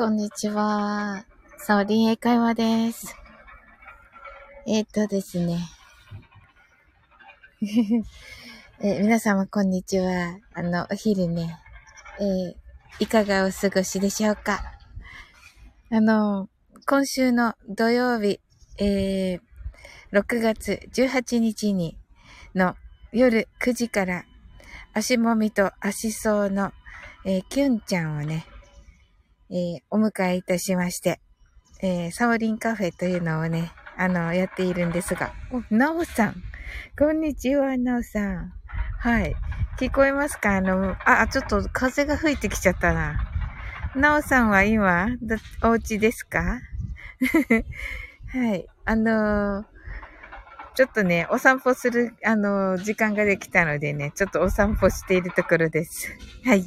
こんにちは。サオリン英会話です。えー、っとですね。え皆様こんにちは。あの、お昼ね、えー、いかがお過ごしでしょうかあの、今週の土曜日、えー、6月18日に、の夜9時から、足もみと足そうの、えー、キュンちゃんをね、えー、お迎えいたしまして、えー、サオリンカフェというのをね、あの、やっているんですが、お、なおさん。こんにちは、なおさん。はい。聞こえますか？あの、あ、ちょっと風が吹いてきちゃったな。なおさんは今、お家ですか？はい。あのー、ちょっとね、お散歩する、あのー、時間ができたのでね、ちょっとお散歩しているところです。はい。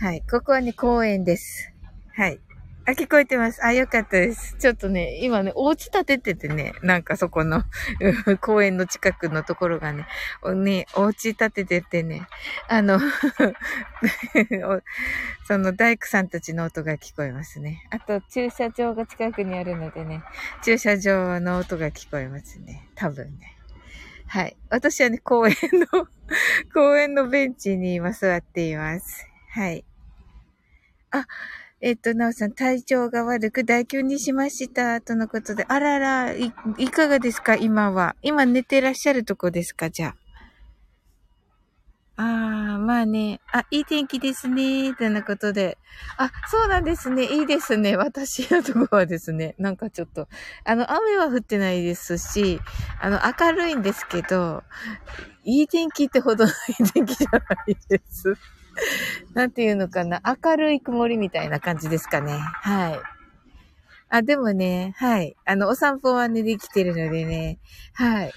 はい。ここはね、公園です。はい。あ、聞こえてます。あ、よかったです。ちょっとね、今ね、お家建てててね、なんかそこの 公園の近くのところがね、おね、お家建てててね、あの その大工さんたちの音が聞こえますね。あと、駐車場が近くにあるのでね、駐車場の音が聞こえますね。多分ね。はい。私はね、公園の公園のベンチに今座っています。はい。あ、えっと、なおさん、体調が悪く代休にしました、とのことで。あらら、い、いかがですか、今は。今寝てらっしゃるとこですか、じゃあ。ああ、まあね。あ、いい天気ですね。とのことで。あ、そうなんですね。いいですね。私のとこはですね。なんかちょっと、あの、雨は降ってないですし、あの、明るいんですけど、いい天気ってほどのいい天気じゃないです。なんていうのかな。明るい曇りみたいな感じですかね。はい。あ、でもね、はい。あの、お散歩はね、できてるのでね。はい。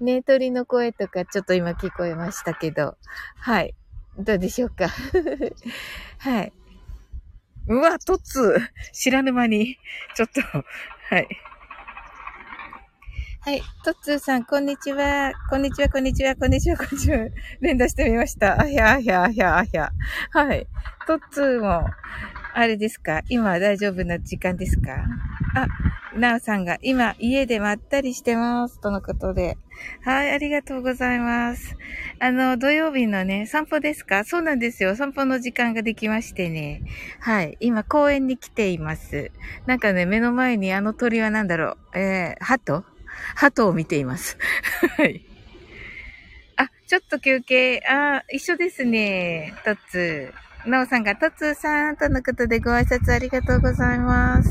ね、鳥の声とかちょっと今聞こえましたけど。はい。どうでしょうか。はい。うわ、とつ知らぬ間に、ちょっと、はい。はい。トッツーさん、こんにちは。こんにちは、こんにちは、こんにちは、こんにちは。連打してみました。あひゃ、あひゃ、あひゃ、あひゃ。はい。トッツーも、あれですか？今大丈夫な時間ですか？あ、なおさんが今家でまったりしてます。とのことで。はい、ありがとうございます。あの、土曜日のね、散歩ですか？そうなんですよ。散歩の時間ができましてね。はい、今公園に来ています。なんかね、目の前にあの鳥は何だろう？えー、鳩？鳩を見ています。はい。あ、ちょっと休憩。あ、一緒ですね。トッツー。なおさんが、トッツーさんとのことでご挨拶ありがとうございます。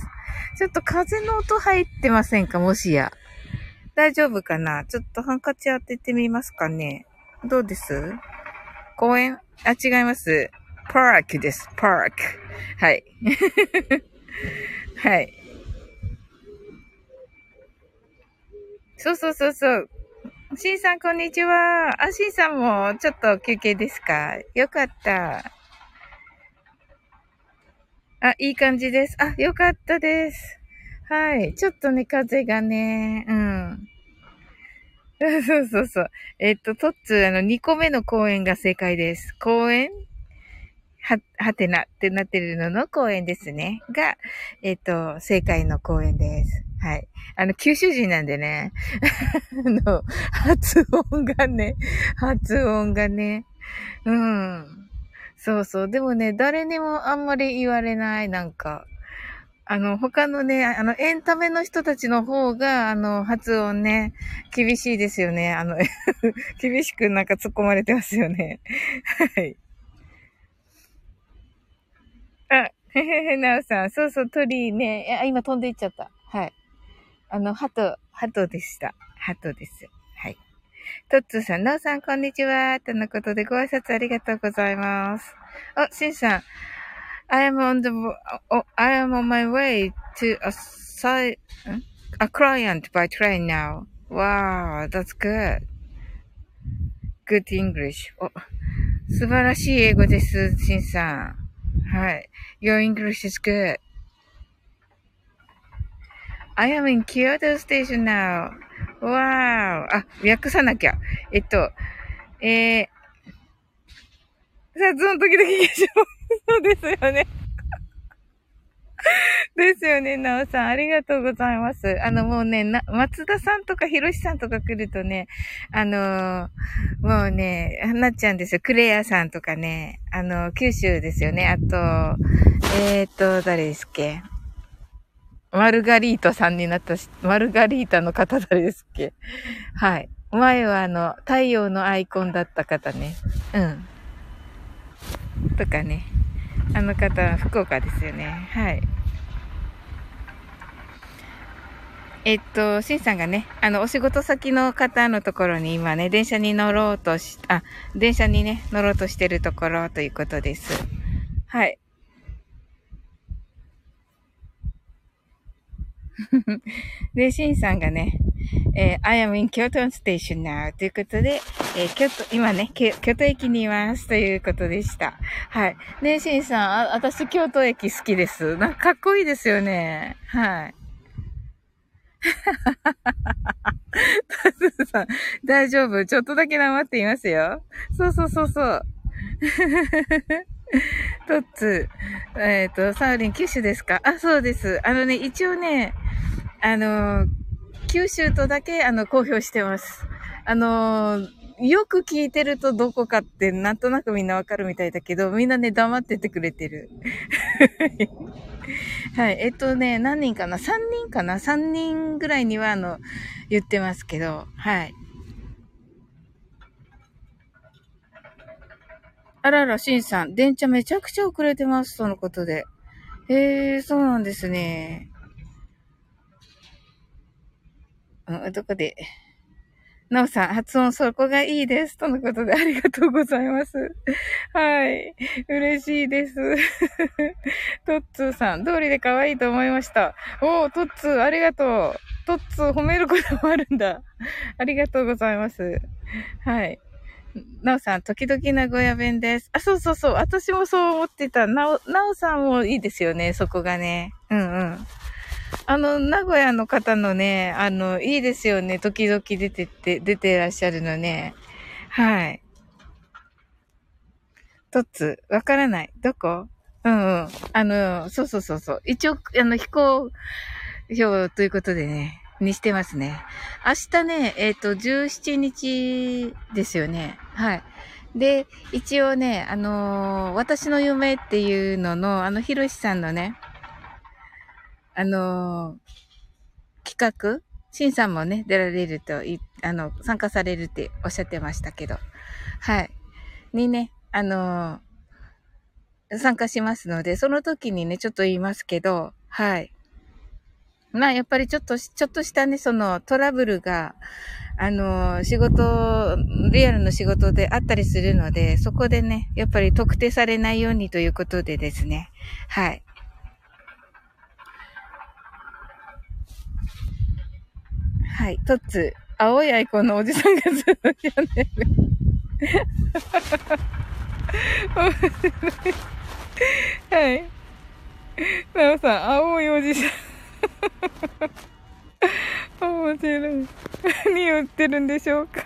ちょっと風の音入ってませんか？もしや。大丈夫かな？ちょっとハンカチ当ててみますかね？どうです？公園？あ、違います。パークです。パーク。はい。はい。そうそうそうそう。しんさん、こんにちは。あ、しんさんも、ちょっと休憩ですか？よかった。あ、いい感じです。あ、よかったです。はい。ちょっとね、風がね、うん。そうそうそう。えっと、トッツ、あの、2個目の公演が正解です。公演は、はてなってなってるのの公演ですね。が、えっと、正解の公演です。はい。あの、九州人なんでね。あの、発音がね、発音がね。うん。そうそう。でもね、誰にもあんまり言われない、なんか。あの、他のね、あの、エンタメの人たちの方が、あの、発音ね、厳しいですよね。あの、厳しくなんか突っ込まれてますよね。はい。あ、へへへ、なおさん。そうそう、鳥ね。あ今飛んでいっちゃった。はい。あの、鳩、鳩でした。鳩です。はい。トッツーさん、なおさん、こんにちは。とのことでご挨拶ありがとうございます。あ、しんさん。I am on the, I am on my way to a site, a client by train now. Wow, that's good. Good English. お、素晴らしい英語です、しんさん。はい。Your English is good. I am in Kyoto Station now. Wow. あ、訳さなきゃ。えっと、えー、さ発音時々消し。そうですよね。ですよね、なおさん。ありがとうございます。あの、もうね、な、松田さんとかひろしさんとか来るとね、あのー、もうね、なっちゃうんですよ。クレアさんとかね、あの、九州ですよね。あと、えー、っと、誰ですっけ？マルガリータさんになったし、マルガリータの方誰ですっけ？はい。前はあの、太陽のアイコンだった方ね。うん。とかね。あの方は福岡ですよね。はい。えっと、シンさんがね、あの、お仕事先の方のところに今ね、電車に乗ろうとし、あ、電車にね、乗ろうとしてるところということです。はい。で、シンさんがね、えー、I am in Kyoto Station now ということで、えー、京都、今ね、京都駅にいますということでした。はい。ね、シンさん、あ、私京都駅好きです。なんかかっこいいですよね。はい。タスさん、大丈夫？ちょっとだけ黙っていますよ。そうそうそうそう。トッツ、えっ、ー、と、サウリン、九州ですか？あ、そうです。あのね、一応ね、あの、九州とだけ、あの、公表してます。あの、よく聞いてるとどこかってなんとなくみんなわかるみたいだけど、みんなね、黙っててくれてる。はい。えっとね、何人かな ?3 人かな ?3 人ぐらいには、あの、言ってますけど、はい。あらら、しんさん、電車めちゃくちゃ遅れてます、そのことで。へえ、そうなんですね。うん、どこで。なおさん、発音そこがいいです。とのことでありがとうございます。はい。嬉しいです。トッツーさん、通りで可愛いと思いました。おー、トッツー、ありがとう。トッツー褒めることもあるんだ。ありがとうございます。はい。なおさん、時々名古屋弁です。あ、そうそうそう。私もそう思ってた。なお、なおさんもいいですよね、そこがね。うんうん。あの、名古屋の方のね、あの、いいですよね。時々出てって、出てらっしゃるのね。はい。とつ、わからない。どこ？うんうん。あの、そうそうそうそう。一応、あの、飛行表ということでね。にしてますね。明日ね、えっ、ー、と、17日ですよね。はい。で、一応ね、あのー、私の夢っていうのの、あの、ひろしさんのね、あのー、企画？シンさんもね、出られると、あの、参加されるっておっしゃってましたけど、はい。にね、あの参加しますので、その時にね、ちょっと言いますけど、はい。まあ、やっぱりちょっと、ちょっとしたね、そのトラブルが、あの、仕事、リアルの仕事であったりするので、そこでね、やっぱり特定されないようにということでですね、はい。はい、トッツ、青いアイコンのおじさんがずっと読んでる。はい。なおさん、青いおじさん。面白い。何を売ってるんでしょうか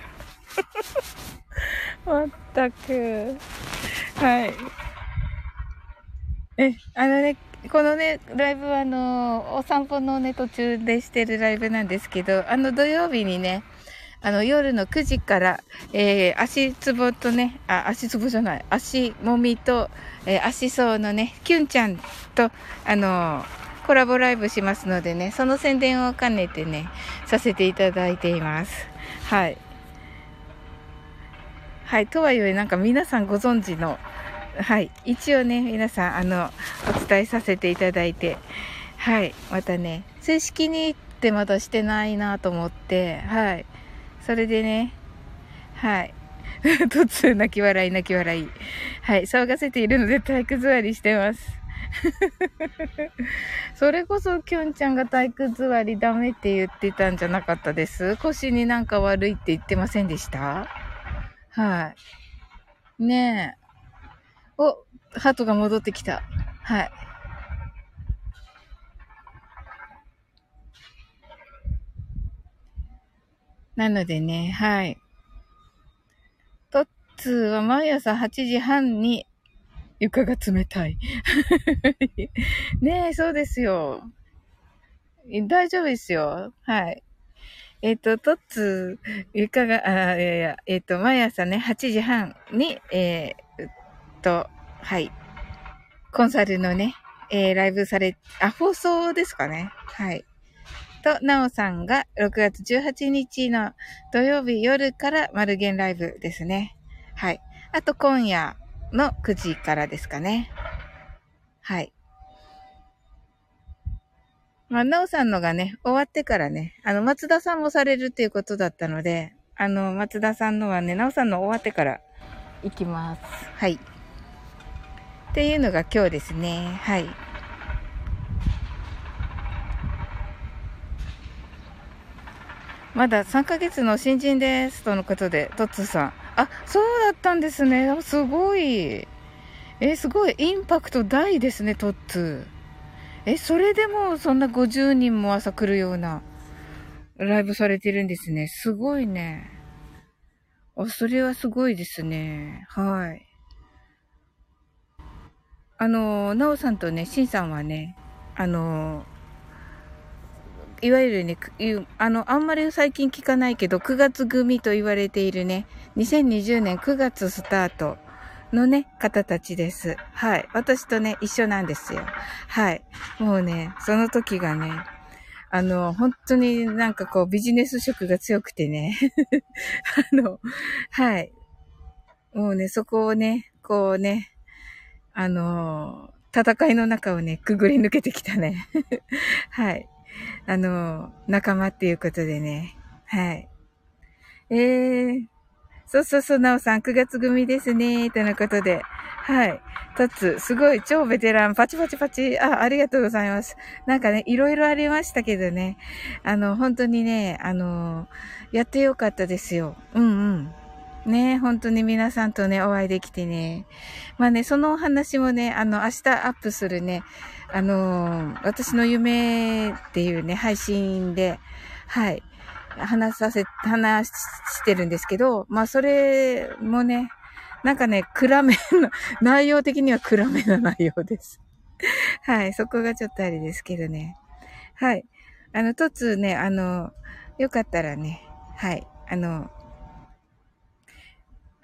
まったく。はい。え、あのね、このね、ライブはあの、お散歩のね、途中でしてるライブなんですけど、あの土曜日にね、あの夜の9時から、えー、足つぼとね、あ、足つぼじゃない、足もみと、えー、足そうのね、キュンちゃんと、あのコラボライブしますのでね、その宣伝を兼ねてね、させていただいています。はい。はい。とはいえ、なんか皆さんご存知の、はい。一応ね、皆さん、あの、お伝えさせていただいて、はい。またね、正式にってまだしてないなと思って、はい。それでね、はい。突然泣き笑い泣き笑い。はい。騒がせているので体育座りしてます。それこそきょんちゃんが体育座りダメって言ってたんじゃなかったです？腰になんか悪いって言ってませんでした？はい。ねえ。お、ハトが戻ってきた。はい。なのでね、はい。トッツーは毎朝8時半に床が冷たい。ねえ、そうですよ。大丈夫ですよ。はい。えっ、ー、と、トッツ床が、あ、いやいや、えっ、ー、と、毎朝ね、8時半に、えー、っと、はい。コンサルのね、えー、ライブされ、あ、放送ですかね。はい。と、なおさんが6月18日の土曜日夜から丸源ライブですね。はい。あと今夜の9時からですかね。はい。まあ、なおさんのがね、終わってからね、あの、松田さんもされるっていうことだったので、あの、松田さんのはね、なおさんの終わってから行きます。はい。っていうのが今日ですね。はい。まだ3ヶ月の新人です。とのことで、トッツーさん。あ、そうだったんですね。すごい。え、すごい。インパクト大ですね、トッツー。え、それでもそんな50人も朝来るようなライブされてるんですね。すごいね。あ、それはすごいですね。はい。あの、なおさんとね、しんさんはね、あの、いわゆるね、あの、あんまり最近聞かないけど、9月組と言われているね、2020年9月スタートのね、方たちです。はい。私とね、一緒なんですよ。はい。もうね、その時がね、あの、本当になんかこうビジネス色が強くてね。あの、はい。もうね、そこをね、こうね、あの、戦いの中をね、くぐり抜けてきたね。はい。あの、仲間っていうことでね。はい。えー、そうそうそう、なおさん、9月組ですね、とのことで。はい。トツ、すごい、超ベテラン、パチパチパチ。あ、ありがとうございます。なんかね、いろいろありましたけどね。あの、本当にね、あの、やってよかったですよ。うんうん。ね、本当に皆さんとね、お会いできてね。まあね、そのお話もね、あの、明日アップするね、あのー、私の夢っていうね、配信で、はい、話させ、話してるんですけど、まあそれもね、なんかね、暗めの、内容的には暗めな内容です。はい、そこがちょっとあれですけどね。はい。あの、とつね、あの、よかったらね、はい、あの、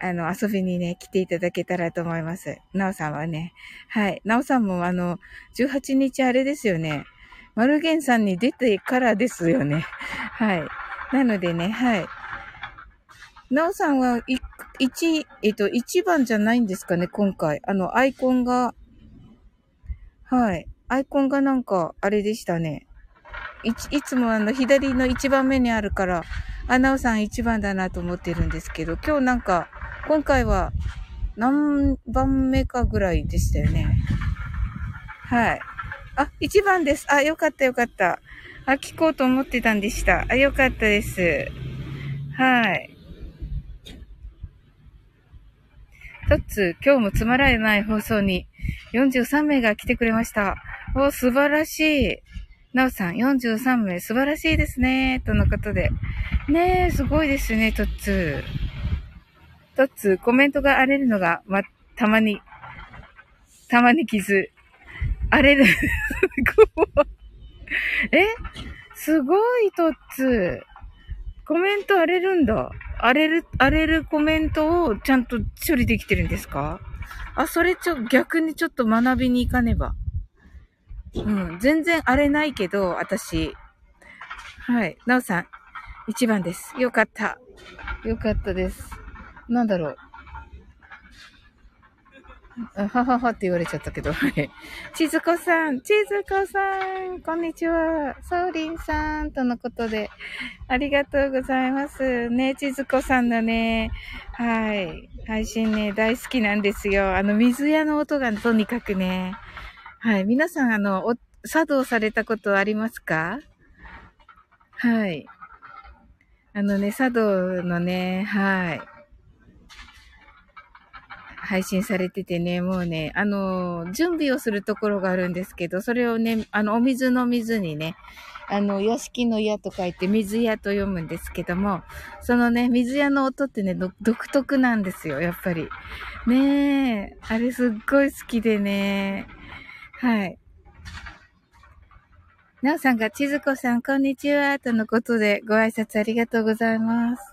あの、遊びにね、来ていただけたらと思います。なおさんはね。はい。なおさんもあの、18日あれですよね。マルゲンさんに出てからですよね。はい。なのでね、はい。なおさんは、い、一、えっと、一番じゃないんですかね、今回。あの、アイコンが、はい。アイコンがなんか、あれでしたね。い、いつもあの、左の一番目にあるから、あ、なおさん一番だなと思ってるんですけど、今日なんか、今回は何番目かぐらいでしたよね。はい。あ、1番です。あ、よかったよかった。あ、聞こうと思ってたんでした。あ、よかったです。はい。トッツ、今日もつまらない放送に43名が来てくれました。お、素晴らしい。なおさん、43名、素晴らしいですね。とのことで。ねえ、すごいですね、トッツ。一つコメントが荒れるのが、ま、たまに、たまに傷。荒れる。え？すごい、トッツコメント荒れるんだ。荒れる、荒れるコメントをちゃんと処理できてるんですか？あ、それちょ、逆にちょっと学びに行かねば。うん、全然荒れないけど、私。はい。なおさん、一番です。よかった。よかったです。なんだろう。はははって言われちゃったけど、はい。ちずこさん、ちずこさん、こんにちは。ソーリンさん、とのことで、ありがとうございます。ね、ちずこさんのね、はい。配信ね、大好きなんですよ。あの、水屋の音がとにかくね、はい。皆さん、あの、お作動されたことありますか？はい。あのね、茶道のね、はい。配信されててね、もうね、あの、準備をするところがあるんですけど、それをね、あの、お水の水にね、あの、屋敷の矢と書いて水屋と読むんですけども、そのね、水屋の音ってね、独特なんですよ、やっぱり。ねえ、あれすっごい好きでね。はい。なおさんが、ちずこさん、こんにちは、とのことで、ご挨拶ありがとうございます。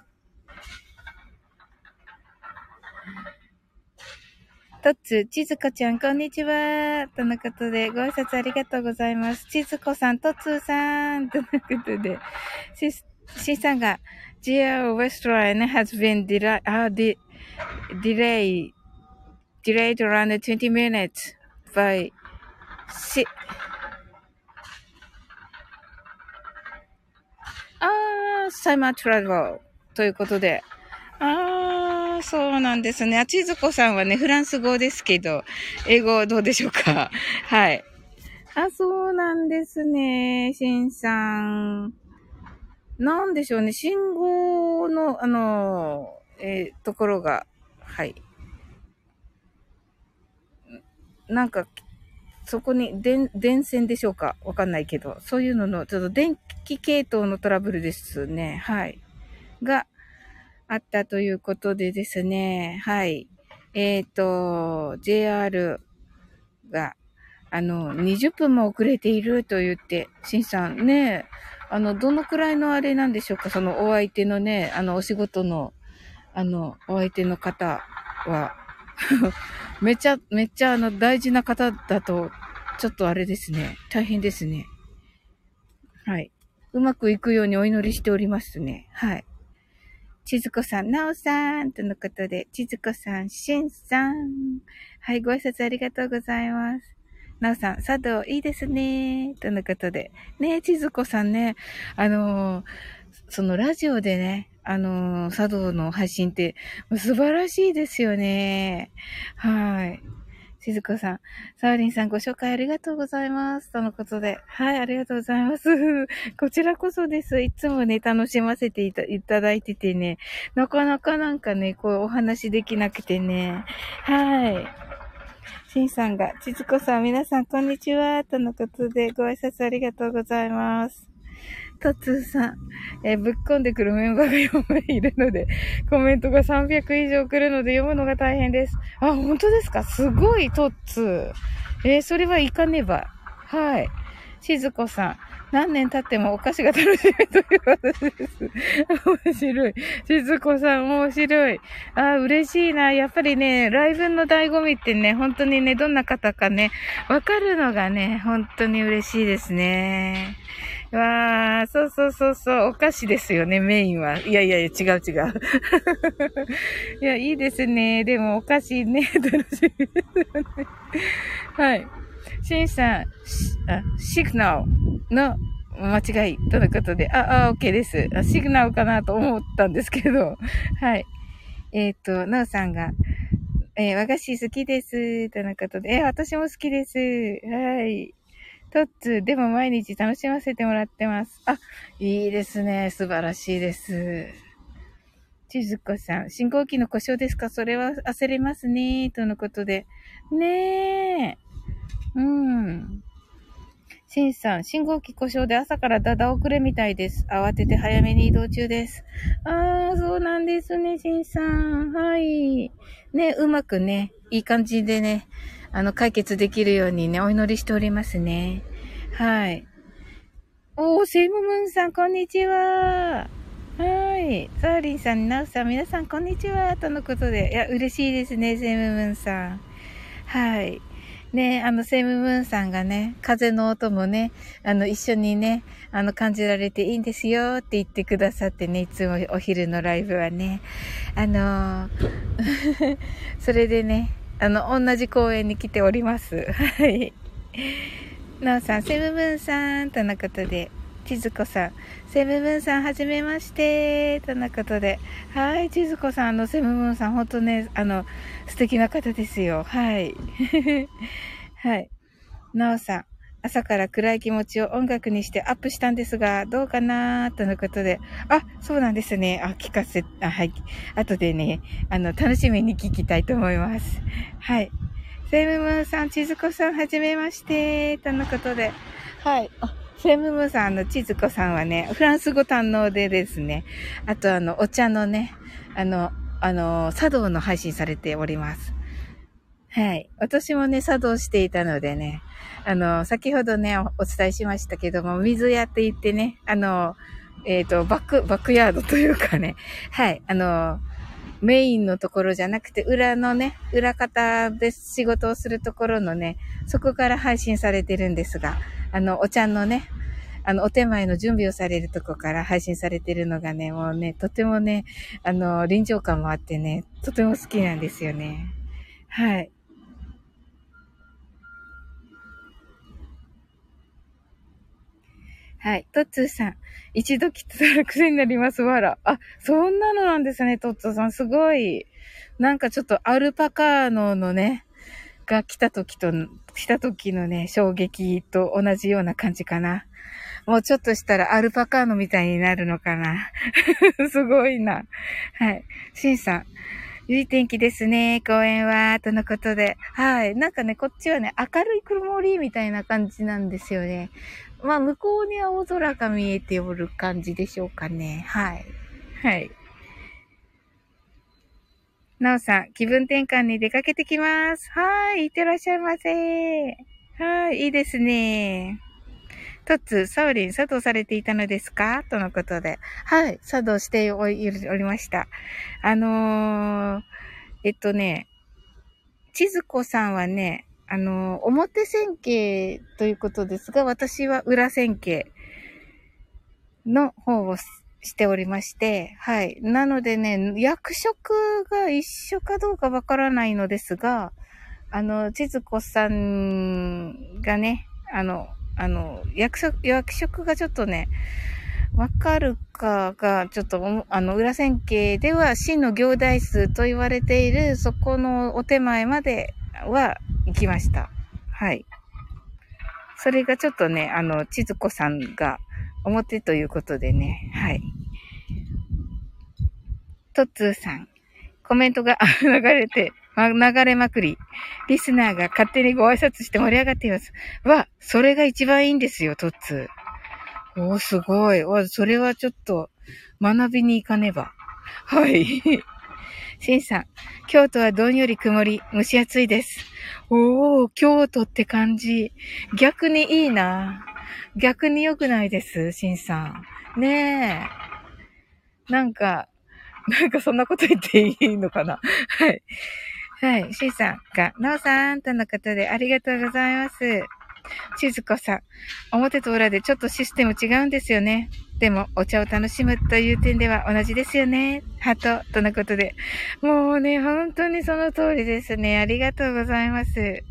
とつ、ちずこちゃん、こんにちは。とのことで、ご挨拶ありがとうございます。ちずこさん、とつさん。とのことで、し、しさんが、GR West Line has been delayed, uh, de delayed, delayed around 20 minutes by, si, あー、サイマートラベルということで、ああ、そうなんですね。あ、ちずこさんはね、フランス語ですけど、英語どうでしょうか？はい。あ、そうなんですね。しんさん。なんでしょうね。信号の、あの、えー、ところが、はい。なんか、そこに電、電線でしょうか？わかんないけど、そういうのの、ちょっと電気系統のトラブルですね。はい。が、あったということでですね、はい。えっ、ー、と、JR が、あの、20分も遅れていると言って、しんさんね、あの、どのくらいのあれなんでしょうか、そのお相手のね、あの、お仕事の、あの、お相手の方は、めちゃ、めっちゃあの、大事な方だと、ちょっとあれですね、大変ですね。はい。うまくいくようにお祈りしておりますね。はい。ちずこさん、なおさん、とのことで、ちずこさん、しんさん。はい、ご挨拶ありがとうございます。なおさん、茶道いいですね、とのことで。ねえ、ちずこさんね、あのー、そのラジオでね、あのー、茶道の配信って素晴らしいですよね。はい。静子さん、サーリンさんご紹介ありがとうございます。とのことで。はい、ありがとうございます。こちらこそです。いつもね、楽しませていただいててね、なかなかなんかね、こうお話できなくてね。はい。シンさんが、ちずこさん、皆さん、こんにちは。とのことで、ご挨拶ありがとうございます。トツーさん、えー、ぶっこんでくるメンバーが4枚いるので、コメントが300以上来るので読むのが大変です。あ、本当ですか？すごい、トッツー。えー、それはいかねば。はい。しずこさん。何年経ってもお菓子が楽しめという私です。面白い。しずこさん面白い。あ、嬉しいな。やっぱりね、ライブの醍醐味ってね、本当にね、どんな方かね、わかるのがね、本当に嬉しいですね。わあ、そうそうそうそう、お菓子ですよね、メインは。いやいやいや、違う違う。いや、いいですね。でも、お菓子ね、楽しみね。はい。シンさん、あシグナルの間違いとのことで、あ、あ、OK です。あシグナルかなと思ったんですけど、はい。えっ、ー、と、なおさんが、えー、和菓子好きです。とのことで、えー、私も好きです。はい。トッツ、でも毎日楽しませてもらってます。あ、いいですね。素晴らしいです。ちずこさん、信号機の故障ですか？それは焦りますね。とのことで。ねえ。うん。しんさん、信号機故障で朝からだだ遅れみたいです。慌てて早めに移動中です。あー、そうなんですね、しんさん。はい。ね、うまくね、いい感じでね、あの、解決できるようにね、お祈りしておりますね。はい。おー、セイムムーンさん、こんにちは。はい。サーリンさん、ナウさん、皆さん、こんにちは。とのことで。いや、嬉しいですね、セイムムーンさん。はい。ね、あの、セイムムーンさんがね、風の音もね、あの、一緒にね、あの、感じられていいんですよって言ってくださってね、いつもお昼のライブはね。あのー、それでね、あの、同じ公園に来ております。はい。なおさん、セブブンさん、とのことで、ちずこさん、セブブンさん、はじめまして、とのことで、はい、ちずこさん、あの、セブブンさん、ほんとね、あの、素敵な方ですよ。はい。はい。なおさん、朝から暗い気持ちを音楽にしてアップしたんですが、どうかなとのことで。あ、そうなんですね。あ、聞かせ、あ、はい。後でね、あの、楽しみに聞きたいと思います。はい。セムムーンさん、ちずこさん、はじめまして。とのことで。はい。セムムーさんの千鶴子さんはね、フランス語堪能でですね、あとあの、お茶のね、あの、あの、茶道の配信されております。はい。私もね、茶道していたのでね、あの、先ほどね、お伝えしましたけども、水屋って言ってね、あの、えっ、ー、と、バック、バックヤードというかね、はい、あの、メインのところじゃなくて、裏のね、裏方で仕事をするところのね、そこから配信されてるんですが、あの、お茶のね、あの、お手前の準備をされるとこから配信されてるのがね、もうね、とてもね、あの、臨場感もあってね、とても好きなんですよね。はい。はい。トッツーさん。一度来たら癖になります。わら。あ、そんなのなんですね、トッツーさん。すごい。なんかちょっとアルパカーノのね、が来た時と、来た時のね、衝撃と同じような感じかな。もうちょっとしたらアルパカーノみたいになるのかな。すごいな。はい。シンさん。いい天気ですね、公園は、とのことで。はい。なんかね、こっちはね、明るい曇りみたいな感じなんですよね。まあ、向こうに青空が見えておる感じでしょうかね。はい。はい。なおさん、気分転換に出かけてきます。はい、いってらっしゃいませ。はい、いいですね。とつ、サウリン、作動されていたのですか？とのことで。はい、作動しておりました。あのー、えっとね、ちずこさんはね、あの、表線形ということですが、私は裏線形の方をしておりまして、はい。なのでね、役職が一緒かどうかわからないのですが、あの、千鶴子さんがね、あの、あの、役職、役職がちょっとね、わかるかが、ちょっと、あの、裏線形では、真の行代数と言われている、そこのお手前までは行きました。はい。それがちょっとね、あの、千鶴子さんが表ということでね、はい。トッツーさん、コメントが流れて、ま、流れまくり、リスナーが勝手にご挨拶して盛り上がっています。わ、それが一番いいんですよ、トッツー。おー、すごい。わ、それはちょっと学びに行かねば。はい。シンさん、京都はどんより曇り、蒸し暑いです。おー、京都って感じ。逆にいいな。逆に良くないです、シンさん。ねえ。なんか、なんかそんなこと言っていいのかなはい。はい。シンさんが、なおさんとの方でありがとうございます。しずこさん、表と裏でちょっとシステム違うんですよね。でも、お茶を楽しむという点では同じですよね。ハト、とのことで。もうね、本当にその通りですね。ありがとうございます。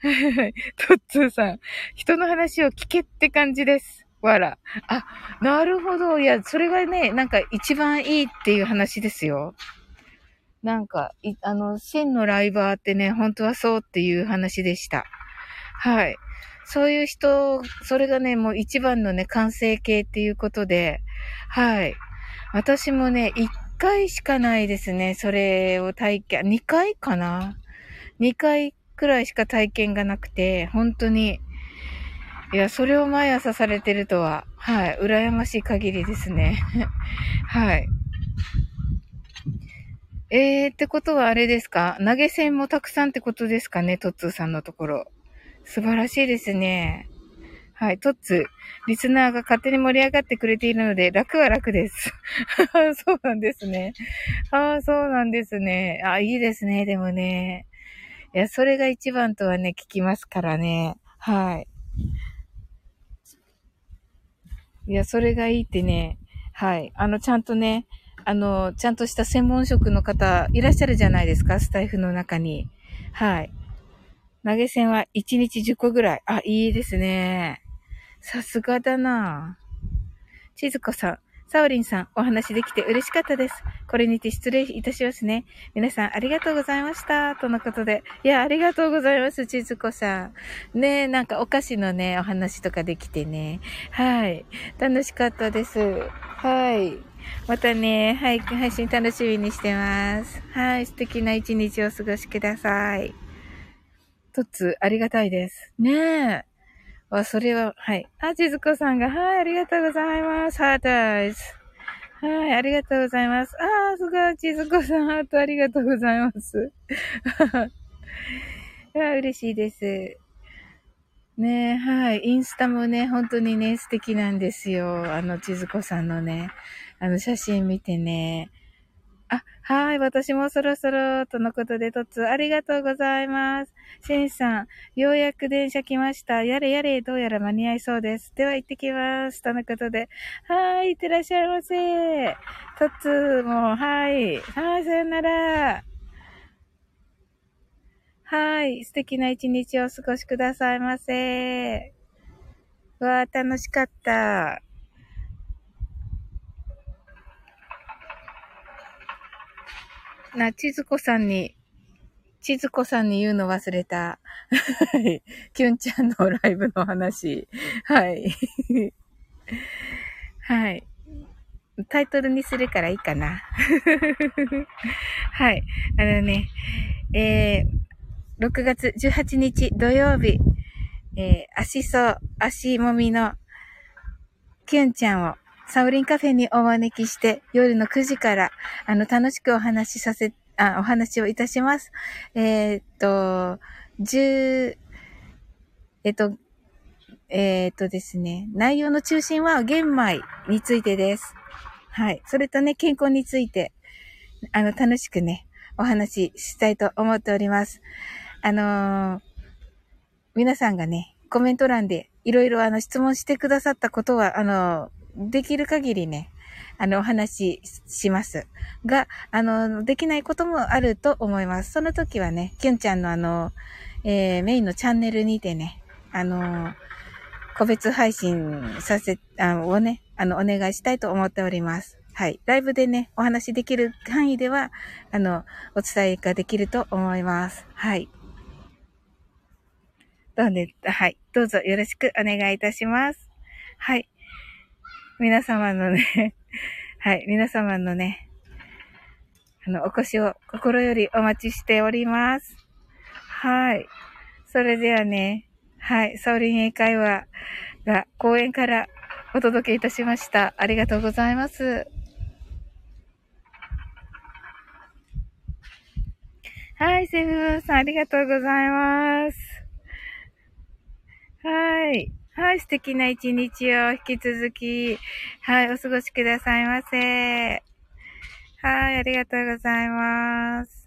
はい。トッツーさん、人の話を聞けって感じです。わら。あ、なるほど。いや、それがね、なんか一番いいっていう話ですよ。なんか、いあの、真のライバーってね、本当はそうっていう話でした。はい。そういう人、それがね、もう一番のね、完成形っていうことで、はい。私もね、一回しかないですね。それを体験、二回かな？二回くらいしか体験がなくて、本当に、いや、それを毎朝されてるとは、はい、羨ましい限りですね。はい。えー、ってことはあれですか？投げ銭もたくさんってことですかね？トッツーさんのところ。素晴らしいですね。はい、トッツ、リスナーが勝手に盛り上がってくれているので、楽は楽です。そうなんですね。ああ、そうなんですね。あ、いいですね、でもね。いや、それが一番とはね、聞きますからね。はい。いや、それがいいってね。はい。あの、ちゃんとね、あの、ちゃんとした専門職の方いらっしゃるじゃないですか、スタイフの中に。はい。投げ銭は1日10個ぐらい。あ、いいですね。さすがだなちずこさん、サオリンさん、お話できて嬉しかったです。これにて失礼いたしますね。皆さんありがとうございました。とのことで。いや、ありがとうございます、ちずこさん。ねえ、なんかお菓子のね、お話とかできてね。はい。楽しかったです。はい。またね、はい、配信楽しみにしてます。はい、素敵な一日をお過ごしください。とつ、ありがたいです。ねえ。あ、それは、はい。あ、ちずこさんが、はい、ありがとうございます。ハートアイズ。はい、ありがとうございます。あすごい、ちずこさん、ハートありがとうございます。いや、嬉しいです。ねはい。インスタもね、本当にね、素敵なんですよ。あの、ちずこさんのね、あの、写真見てね。あ、はい。私もそろそろ、とのことで、とつ、ありがとうございます。シェンさん、ようやく電車来ました。やれやれ、どうやら間に合いそうです。では行ってきます。とのことで、はい。いってらっしゃいませ。とつ、もう、はい。はい、さよなら。はい。素敵な一日をお過ごしくださいませ。わあ、楽しかった。な、ちずこさんに、ちずこさんに言うの忘れた。はい。きゅんちゃんのライブの話。はい。はい。タイトルにするからいいかな。はい。あのね、えー、6月18日土曜日、えー、足そ、足もみのキュンちゃんをサウリンカフェにお招きして、夜の9時から、あの、楽しくお話しさせ、あ、お話をいたします。えー、っと、10、えっと、えー、っとですね、内容の中心は玄米についてです。はい。それとね、健康について、あの、楽しくね、お話ししたいと思っております。あのー、皆さんがね、コメント欄でいろいろあの質問してくださったことは、あのー、できる限りね、あの、お話しします。が、あの、できないこともあると思います。その時はね、キュンちゃんのあの、えー、メインのチャンネルにてね、あの、個別配信させ、あのをね、あの、お願いしたいと思っております。はい。ライブでね、お話できる範囲では、あの、お伝えができると思います。はい。どうね、はい。どうぞよろしくお願いいたします。はい。皆様のね はい。皆様のね、あの、お越しを心よりお待ちしております。はい。それではね、はい。ソウリン英会話が公演からお届けいたしました。ありがとうございます。はい、セブンさん、ありがとうございます。はい。はい、素敵な一日を引き続き、はい、お過ごしくださいませ。はい、ありがとうございます。